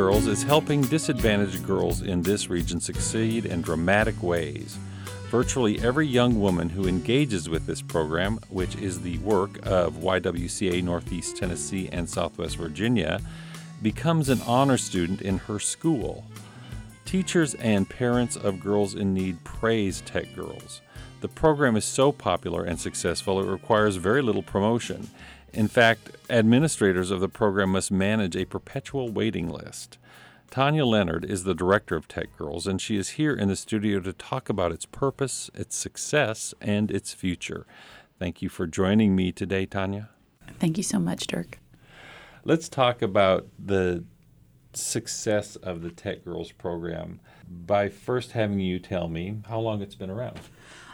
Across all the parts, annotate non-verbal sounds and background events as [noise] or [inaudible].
Girls is helping disadvantaged girls in this region succeed in dramatic ways. Virtually every young woman who engages with this program, which is the work of YWCA Northeast Tennessee and Southwest Virginia, becomes an honor student in her school. Teachers and parents of girls in need praise Tech Girls. The program is so popular and successful it requires very little promotion. In fact, administrators of the program must manage a perpetual waiting list. Tanya Leonard is the director of Tech Girls, and she is here in the studio to talk about its purpose, its success, and its future. Thank you for joining me today, Tanya. Thank you so much, Dirk. Let's talk about the success of the Tech Girls program by first having you tell me how long it's been around.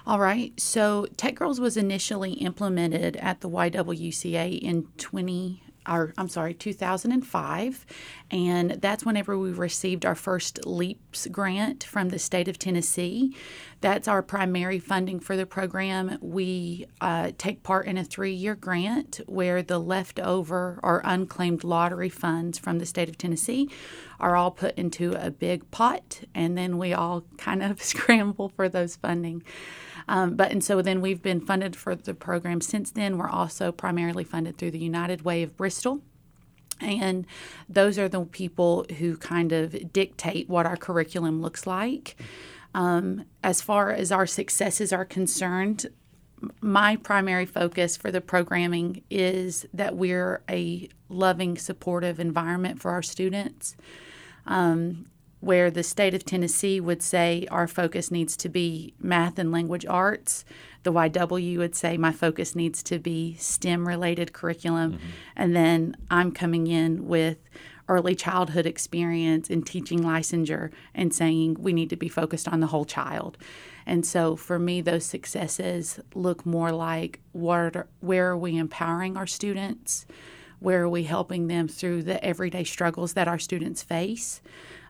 All right. So Tech Girls was initially implemented at the YWCA in 20 our I'm sorry, 2005, and that's whenever we received our first LEAPS grant from the state of Tennessee. That's our primary funding for the program. We uh, take part in a three-year grant where the leftover or unclaimed lottery funds from the state of Tennessee are all put into a big pot, and then we all kind of [laughs] scramble for those funding. Um, but and so then we've been funded for the program since then. We're also primarily funded through the United Way of Bristol. And those are the people who kind of dictate what our curriculum looks like. Um, as far as our successes are concerned, my primary focus for the programming is that we're a loving, supportive environment for our students. Um, where the state of Tennessee would say our focus needs to be math and language arts, the YW would say my focus needs to be STEM related curriculum. Mm-hmm. And then I'm coming in with early childhood experience and teaching licensure and saying we need to be focused on the whole child. And so for me, those successes look more like what are, where are we empowering our students? Where are we helping them through the everyday struggles that our students face?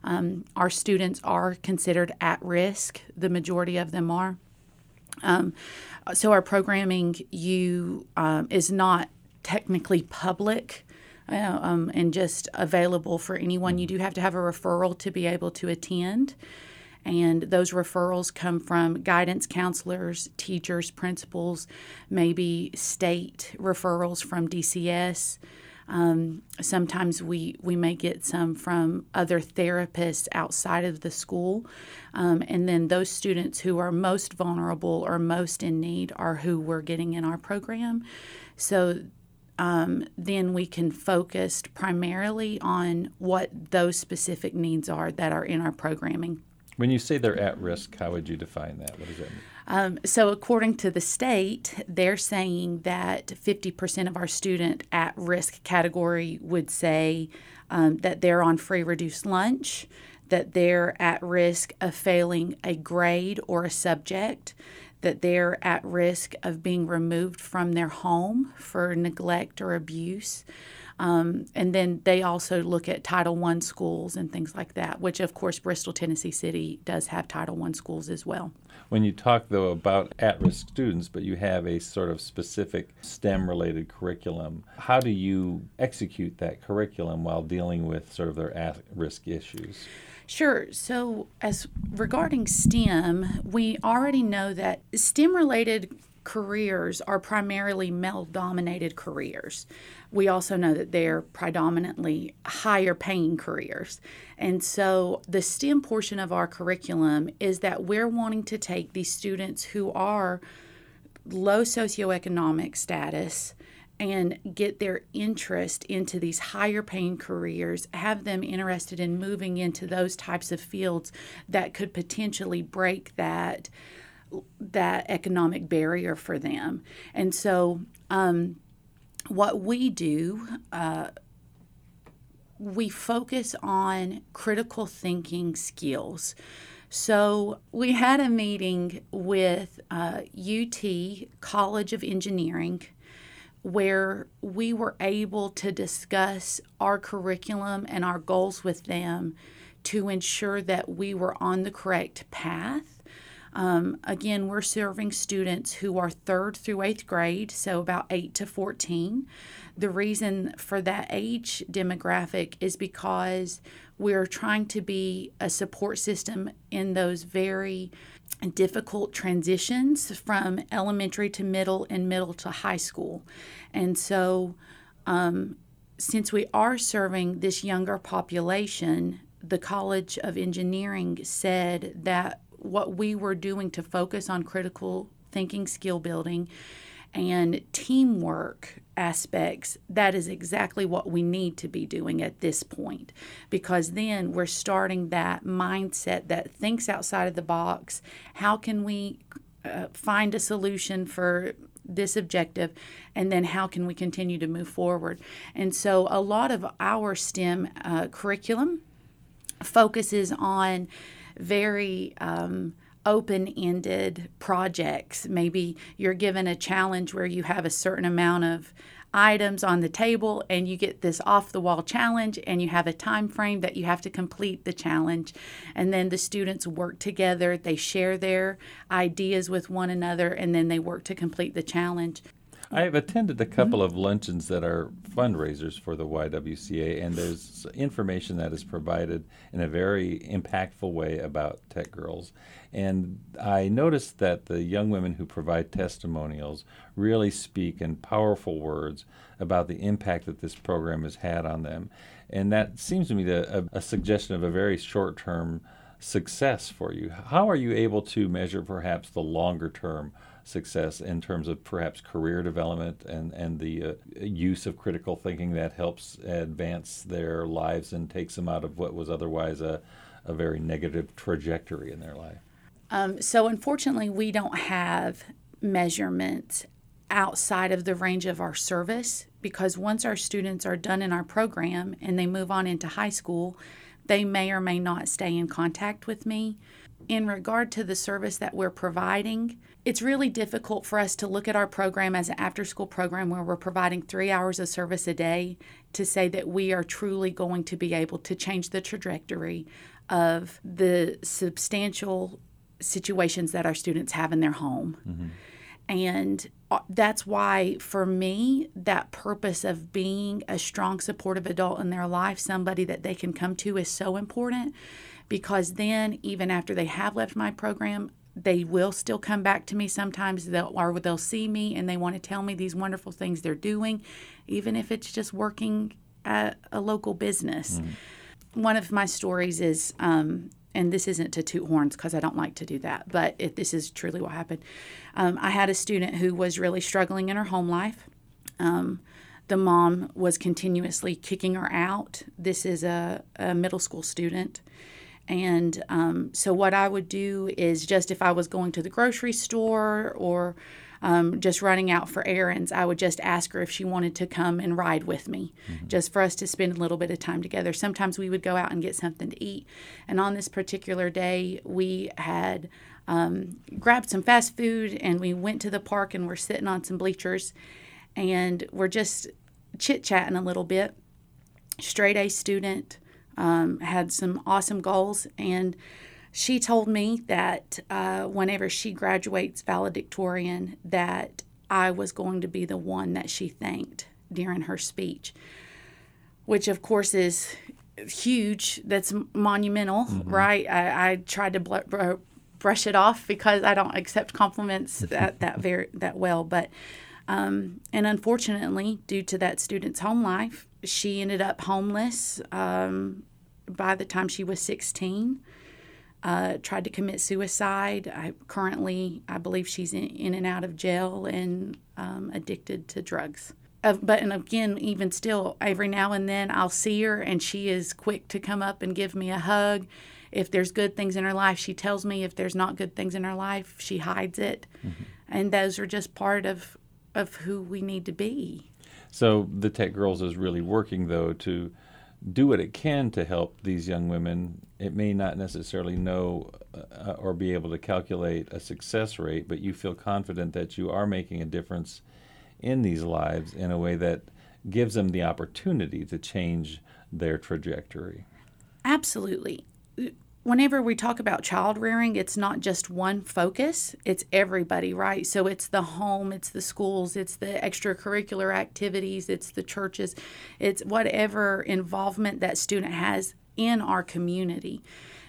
Um, our students are considered at risk, the majority of them are. Um, so our programming you um, is not technically public uh, um, and just available for anyone. You do have to have a referral to be able to attend. And those referrals come from guidance counselors, teachers, principals, maybe state referrals from DCS. Um, sometimes we, we may get some from other therapists outside of the school. Um, and then those students who are most vulnerable or most in need are who we're getting in our program. So um, then we can focus primarily on what those specific needs are that are in our programming. When you say they're at risk, how would you define that? What does that mean? Um, so, according to the state, they're saying that 50% of our student at risk category would say um, that they're on free reduced lunch, that they're at risk of failing a grade or a subject, that they're at risk of being removed from their home for neglect or abuse. Um, and then they also look at Title I schools and things like that, which, of course, Bristol, Tennessee City does have Title I schools as well. When you talk, though, about at risk students, but you have a sort of specific STEM related curriculum, how do you execute that curriculum while dealing with sort of their at risk issues? Sure. So, as regarding STEM, we already know that STEM related careers are primarily male dominated careers. We also know that they're predominantly higher paying careers. And so the STEM portion of our curriculum is that we're wanting to take these students who are low socioeconomic status and get their interest into these higher paying careers, have them interested in moving into those types of fields that could potentially break that that economic barrier for them. And so, um, what we do, uh, we focus on critical thinking skills. So, we had a meeting with uh, UT College of Engineering where we were able to discuss our curriculum and our goals with them to ensure that we were on the correct path Um, again, we're serving students who are third through eighth grade, so about 8 to 14. The reason for that age demographic is because we're trying to be a support system in those very difficult transitions from elementary to middle and middle to high school. And so, um, since we are serving this younger population, the College of Engineering said that what we were doing to focus on critical thinking skill building and teamwork aspects, that is exactly what we need to be doing at this point because then we're starting that mindset that thinks outside of the box. How can we uh, find a solution for this objective and then how can we continue to move forward? And so a lot of our STEM uh, curriculum focuses on very um, open ended projects. Maybe you're given a challenge where you have a certain amount of items on the table and you get this off the wall challenge and you have a time frame that you have to complete the challenge. And then the students work together. They share their ideas with one another and then they work to complete the challenge I have attended a couple of luncheons that are fundraisers for the YWCA, and there's information that is provided in a very impactful way about Tech Girls. And I noticed that the young women who provide testimonials really speak in powerful words about the impact that this program has had on them. And that seems to me to, a, a suggestion of a very short term success for you. How are you able to measure perhaps the longer term success in terms of perhaps career development and, and the uh, use of critical thinking that helps advance their lives and takes them out of what was otherwise a, a very negative trajectory in their life? Um, so, unfortunately, we don't have measurements outside of the range of our service because once our students are done in our program and they move on into high school, they may or may not stay in contact with me. In regard to the service that we're providing, it's really difficult for us to look at our program as an after school program where we're providing three hours of service a day to say that we are truly going to be able to change the trajectory of the substantial situations that our students have in their home. Mm-hmm. And uh, that's why, for me, that purpose of being a strong, supportive adult in their life, somebody that they can come to, is so important because then, even after they have left my program, they will still come back to me sometimes they'll or they'll see me and they want to tell me these wonderful things they're doing even if it's just working at a local business mm. one of my stories is um, and this isn't to toot horns because I don't like to do that, but it, this is truly what happened. Um, I had a student who was really struggling in her home life. Um, the mom was continuously kicking her out. This is a, a middle school student. And um, so, what I would do is just if I was going to the grocery store or um, just running out for errands, I would just ask her if she wanted to come and ride with me, mm-hmm. just for us to spend a little bit of time together. Sometimes we would go out and get something to eat. And on this particular day, we had um, grabbed some fast food and we went to the park and we're sitting on some bleachers and we're just chit chatting a little bit. Straight A student um, had some awesome goals. And she told me that uh, whenever she graduates valedictorian, that I was going to be the one that she thanked during her speech, which of course is huge. That's monumental, mm-hmm. right? I, I, tried to bl- br- brush it off because I don't accept compliments that that very that well, but. Um, and unfortunately, due to that student's home life, she ended up homeless um, by the time she was 16. Uh, tried to commit suicide. I currently, I believe she's in, in and out of jail and um, addicted to drugs. Uh, but and again, even still, every now and then I'll see her, and she is quick to come up and give me a hug. If there's good things in her life, she tells me. If there's not good things in her life, she hides it. Mm-hmm. And those are just part of of who we need to be. So the Tech Girls is really working though to do what it can to help these young women. It may not necessarily know uh, or be able to calculate a success rate, but you feel confident that you are making a difference in these lives in a way that gives them the opportunity to change their trajectory. Absolutely. Whenever we talk about child rearing, it's not just one focus, it's everybody, right? So it's the home, it's the schools, it's the extracurricular activities, it's the churches, it's whatever involvement that student has in our community.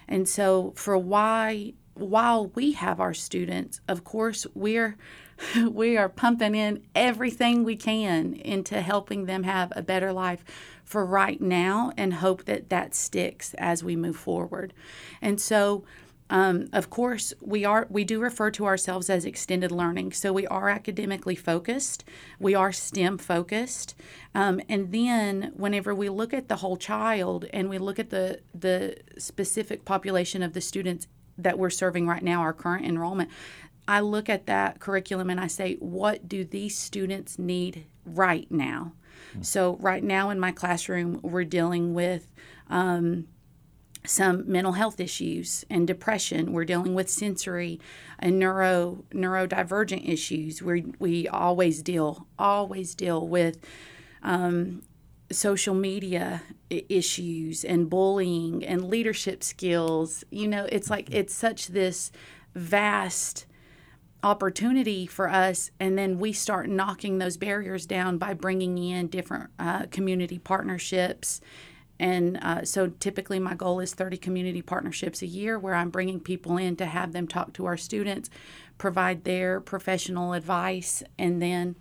And so for why while we have our students, of course, we're [laughs] we are pumping in everything we can into helping them have a better life for right now and hope that that sticks as we move forward. And so, um, of course, we are we do refer to ourselves as extended learning. So we are academically focused, we are STEM focused, um, and then whenever we look at the whole child and we look at the the specific population of the students that we're serving right now, our current enrollment, I look at that curriculum and I say, what do these students need right now? Mm-hmm. So, right now in my classroom, we're dealing with um, some mental health issues and depression. We're dealing with sensory and neuro neurodivergent issues. We we always deal always deal with um, social media issues and bullying and leadership skills. You know, it's like it's such this vast opportunity for us and then we start knocking those barriers down by bringing in different uh, community partnerships. And uh, so typically my goal is 30 community partnerships a year where i'm bringing people in to have them talk to our students provide their professional advice and then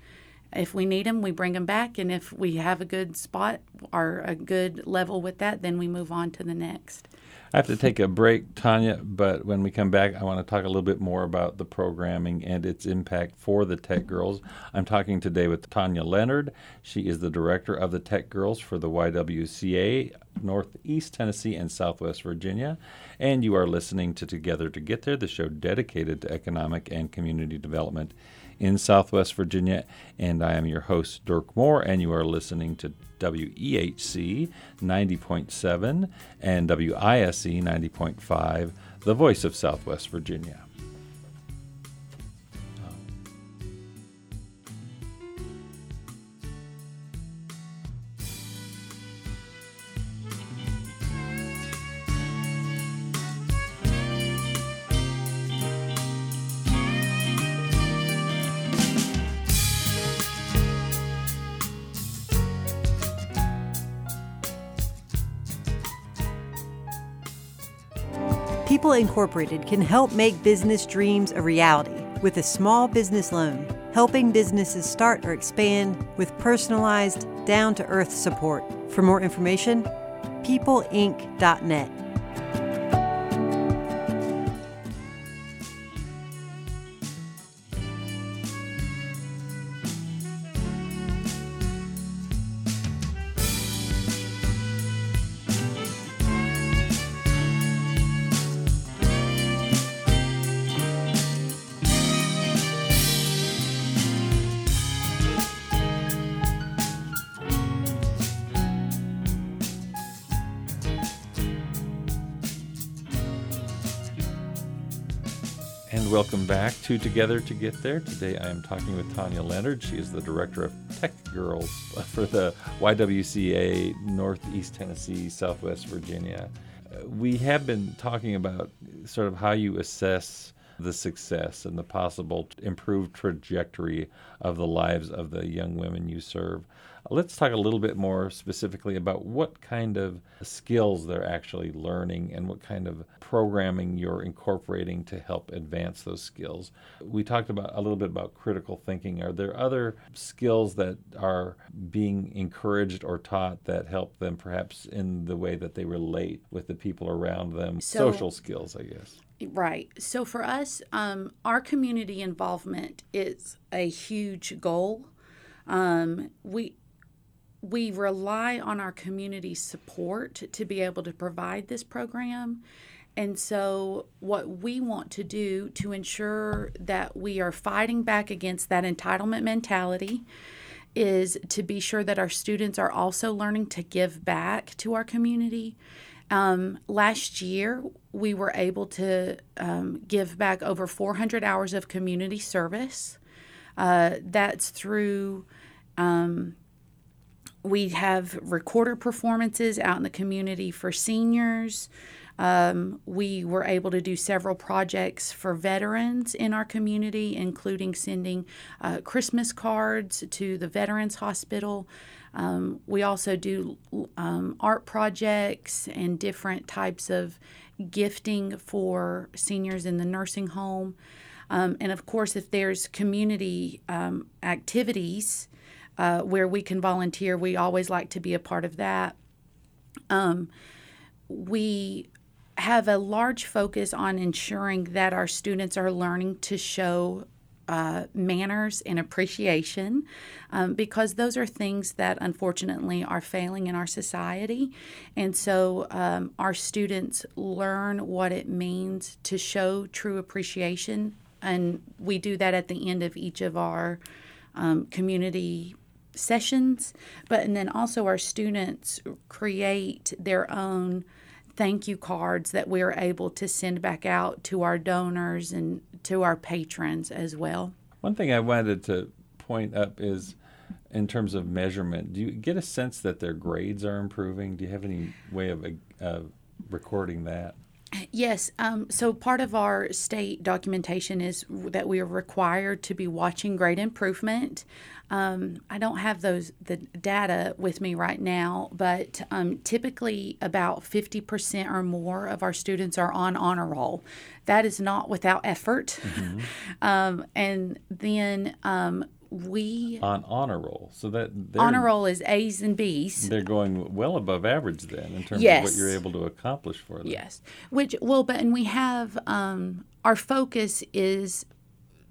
if we need them we bring them back and if we have a good spot or a good level with that then we move on to the next I have to take a break, Tanya, but when we come back, I want to talk a little bit more about the programming and its impact for the Tech Girls. I'm talking today with Tanya Leonard. She is the director of the Tech Girls for the YWCA, Northeast Tennessee and Southwest Virginia. And you are listening to Together to Get There, the show dedicated to economic and community development in Southwest Virginia. And I am your host, Dirk Moore, and you are listening to WEHC 90.7 and WISE 90.5, the voice of Southwest Virginia. Incorporated can help make business dreams a reality with a small business loan, helping businesses start or expand with personalized, down to earth support. For more information, peopleinc.net. welcome back to Together to Get There. Today I am talking with Tanya Leonard. She is the director of Tech Girls [laughs] for the YWCA Northeast Tennessee, Southwest Virginia. Uh, we have been talking about sort of how you assess the success and the possible improved trajectory of the lives of the young women you serve. Let's talk a little bit more specifically about what kind of skills they're actually learning and what kind of programming you're incorporating to help advance those skills. We talked about a little bit about critical thinking. Are there other skills that are being encouraged or taught that help them perhaps in the way that they relate with the people around them? So, Social skills, I guess. Right. So for us, um, our community involvement is a huge goal. Um, we we rely on our community support to be able to provide this program. And so, what we want to do to ensure that we are fighting back against that entitlement mentality is to be sure that our students are also learning to give back to our community. Um, last year, we were able to um, give back over 400 hours of community service. Uh, that's through um, we have recorder performances out in the community for seniors. Um, we were able to do several projects for veterans in our community, including sending uh, Christmas cards to the Veterans Hospital. Um, we also do um, art projects and different types of gifting for seniors in the nursing home. Um, and of course, if there's community um, activities uh, where we can volunteer, we always like to be a part of that. Um, we have a large focus on ensuring that our students are learning to show uh, manners and appreciation um, because those are things that unfortunately are failing in our society. And so um, our students learn what it means to show true appreciation. And we do that at the end of each of our um, community sessions. But and then also our students create their own thank you cards that we're able to send back out to our donors and to our patrons as well. One thing I wanted to point up is in terms of measurement, do you get a sense that their grades are improving? Do you have any way of uh, recording that? Yes. Um, so part of our state documentation is that we are required to be watching grade improvement. Um, I don't have those the data with me right now, but um, typically about 50% or more of our students are on honor roll. That is not without effort. Mm-hmm. [laughs] Um, and then um, we on honor roll. So that honor roll is A's and B's. They're going well above average then in terms yes. of what you're able to accomplish for them. Yes. Which well, but and we have um, our focus is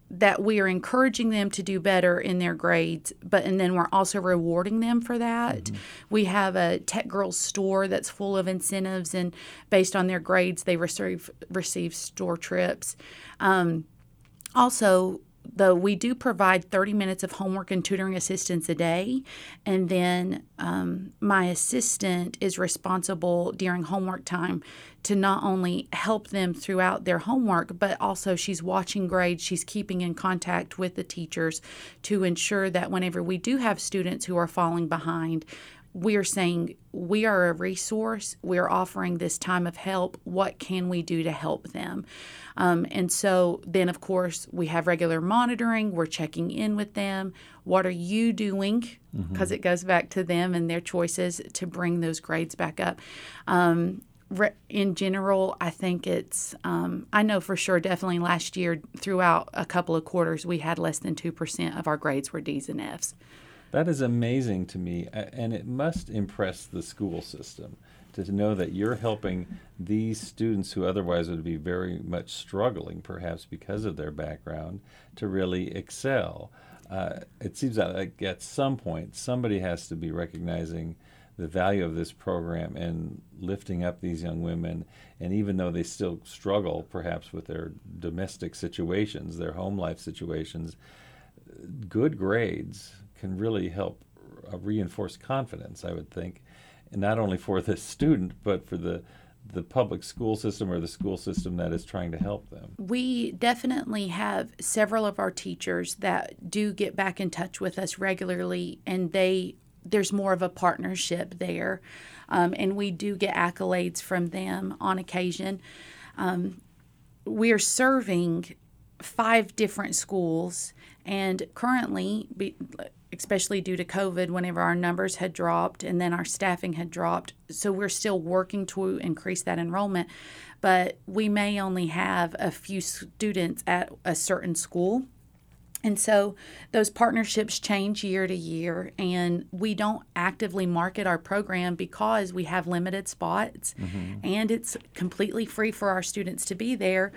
that we are encouraging them to do better in their grades, but and then we're also rewarding them for that. Mm-hmm. We have a Tech Girls store that's full of incentives, and based on their grades, they receive receive store trips. Um, also, though we do provide 30 minutes of homework and tutoring assistance a day and then um, my assistant is responsible during homework time to not only help them throughout their homework but also she's watching grades she's keeping in contact with the teachers to ensure that whenever we do have students who are falling behind we are saying we are a resource. We're offering this time of help. What can we do to help them? Um, and so then, of course, we have regular monitoring. We're checking in with them. What are you doing? Because mm-hmm. it goes back to them and their choices to bring those grades back up. Um, in general, I think it's, um, I know for sure, definitely last year, throughout a couple of quarters, we had less than 2% of our grades were D's and F's. That is amazing to me, and it must impress the school system to know that you're helping these students who otherwise would be very much struggling, perhaps because of their background, to really excel. Uh, it seems like at some point somebody has to be recognizing the value of this program and lifting up these young women. And even though they still struggle, perhaps with their domestic situations, their home life situations, good grades can really help uh, reinforce confidence, I would think, and not only for the student, but for the the public school system or the school system that is trying to help them. We definitely have several of our teachers that do get back in touch with us regularly, and they there's more of a partnership there, um, and we do get accolades from them on occasion. Um, we are serving five different schools, and currently, especially due to COVID, whenever our numbers had dropped and then our staffing had dropped. So we're still working to increase that enrollment, but we may only have a few students at a certain school. And so those partnerships change year to year, and we don't actively market our program because we have limited spots mm-hmm. and it's completely free for our students to be there.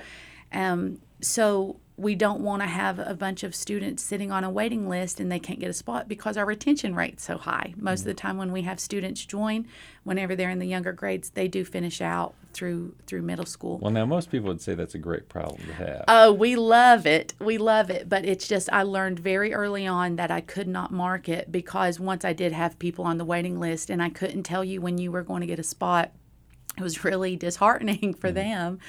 Um, so we don't want to have a bunch of students sitting on a waiting list and they can't get a spot because our retention rate's so high. Most mm-hmm. of the time when we have students join, whenever they're in the younger grades, they do finish out through through middle school. Well, now most people would say that's a great problem to have. Oh, we love it. We love it, but it's just I learned very early on that I could not market because once I did have people on the waiting list and I couldn't tell you when you were going to get a spot it was really disheartening [laughs] for mm-hmm. them.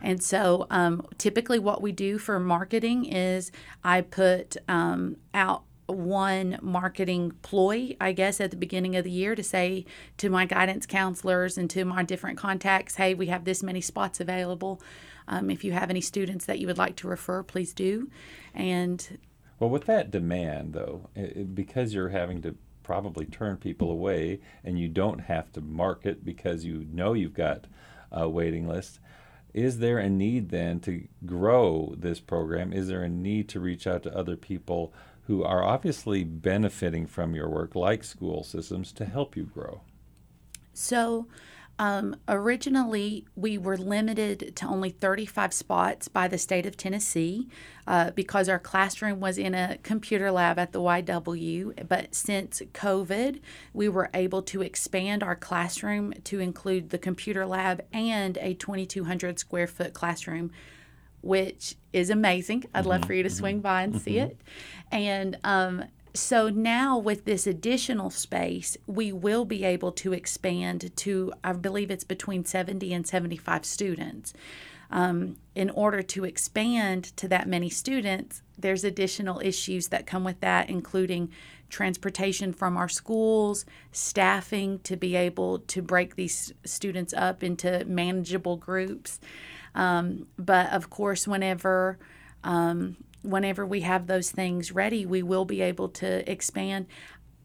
And so, um, typically, what we do for marketing is I put um, out one marketing ploy, I guess, at the beginning of the year to say to my guidance counselors and to my different contacts, hey, we have this many spots available. Um, if you have any students that you would like to refer, please do. And well, with that demand, though, it, because you're having to probably turn people away and you don't have to market because you know you've got a waiting list is there a need then to grow this program? Is there a need to reach out to other people who are obviously benefiting from your work, like school systems, to help you grow? So, um, originally, we were limited to only 35 spots by the state of Tennessee uh, because our classroom was in a computer lab at the YW. But since COVID, we were able to expand our classroom to include the computer lab and a 2,200 square foot classroom which is amazing. I'd love mm-hmm, for you to mm-hmm, swing by and mm-hmm. see it. And um, so now with this additional space, we will be able to expand to, I believe it's between 70 and 75 students. Um, in order to expand to that many students, there's additional issues that come with that, including transportation from our schools, staffing to be able to break these students up into manageable groups. Um, but of course, whenever um, whenever we have those things ready, we will be able to expand.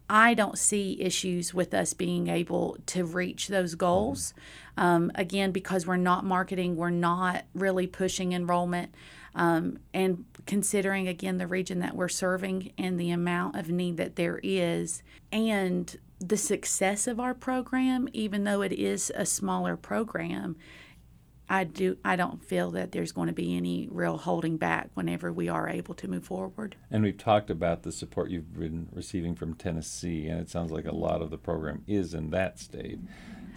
I don't see issues with us being able to reach those goals. Um, again, because we're not marketing, we're not really pushing enrollment. Um, and considering again the region that we're serving and the amount of need that there is, and the success of our program, even though it is a smaller program, I do I don't feel that there's going to be any real holding back whenever we are able to move forward. And we've talked about the support you've been receiving from Tennessee and it sounds like a lot of the program is in that state.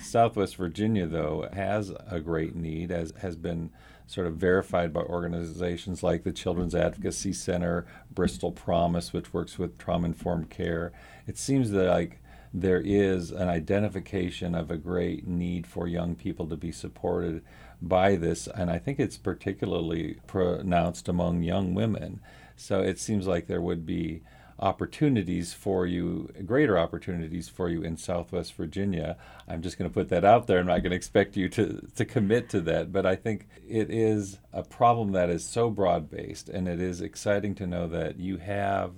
Southwest Virginia though has a great need as has been sort of verified by organizations like the Children's Advocacy Center, Bristol Promise which works with trauma informed care. It seems that like there is an identification of a great need for young people to be supported by this, and I think it's particularly pronounced among young women. So it seems like there would be opportunities for you, greater opportunities for you in Southwest Virginia. I'm just going to put that out there. I'm not going to expect you to, to commit to that, but I think it is a problem that is so broad based, and it is exciting to know that you have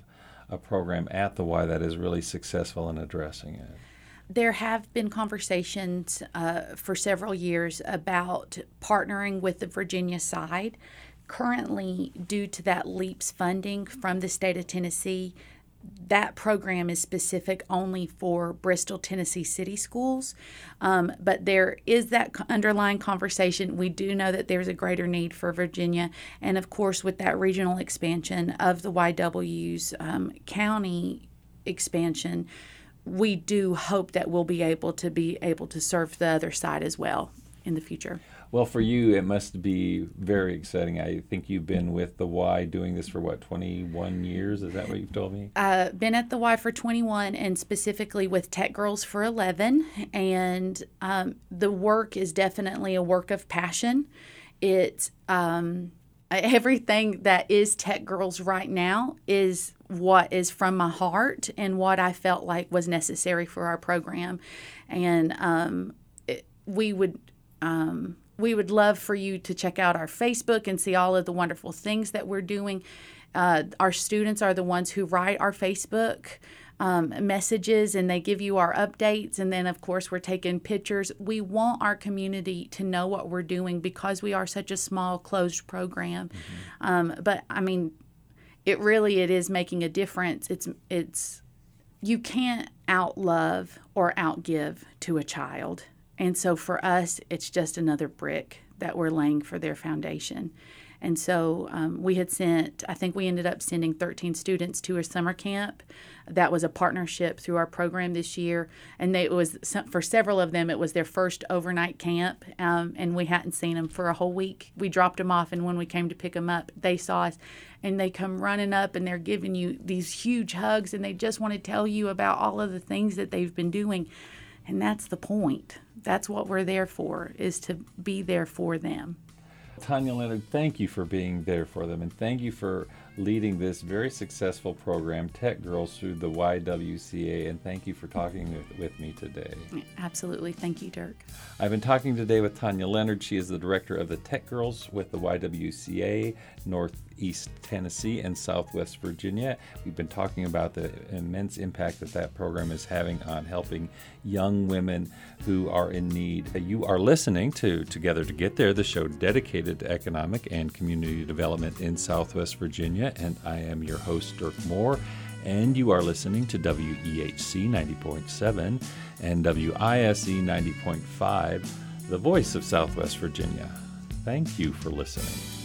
a program at the Y that is really successful in addressing it there have been conversations uh, for several years about partnering with the Virginia side. Currently, due to that LEAPS funding from the state of Tennessee, that program is specific only for Bristol, Tennessee city schools. Um, but there is that underlying conversation. We do know that there's a greater need for Virginia. And of course, with that regional expansion of the YW's um, county expansion, we do hope that we'll be able to be able to serve the other side as well in the future. Well, for you, it must be very exciting. I think you've been with the Y doing this for what, 21 years? Is that what you've told me? Uh, been at the Y for 21 and specifically with Tech Girls for 11. And um, the work is definitely a work of passion. It's um, everything that is Tech Girls right now is what is from my heart and what I felt like was necessary for our program. And um, it, we would. Um, we would love for you to check out our Facebook and see all of the wonderful things that we're doing. Uh, our students are the ones who write our Facebook um, messages and they give you our updates. And then, of course, we're taking pictures. We want our community to know what we're doing because we are such a small, closed program. Mm-hmm. Um, but I mean, it really it is making a difference. It's it's you can't out love or out give to a child. And so for us, it's just another brick that we're laying for their foundation. And so um, we had sent, I think we ended up sending 13 students to a summer camp. That was a partnership through our program this year. And they, it was for several of them, it was their first overnight camp. Um, and we hadn't seen them for a whole week. We dropped them off, and when we came to pick them up, they saw us and they come running up and they're giving you these huge hugs and they just want to tell you about all of the things that they've been doing. And that's the point. That's what we're there for, is to be there for them. Tanya Leonard, thank you for being there for them and thank you for leading this very successful program, Tech Girls, through the YWCA. And thank you for talking with, with me today. Absolutely. Thank you, Dirk. I've been talking today with Tanya Leonard. She is the director of the Tech Girls with the YWCA, Northeast Tennessee and Southwest Virginia. We've been talking about the immense impact that that program is having on helping young women who are in need. Uh, you are listening to Together to Get There, the show dedicated to economic and community development in Southwest Virginia, and I am your host, Dirk Moore. And you are listening to WEHC 90.7 and WISE 90.5, the voice of Southwest Virginia. Thank you for listening.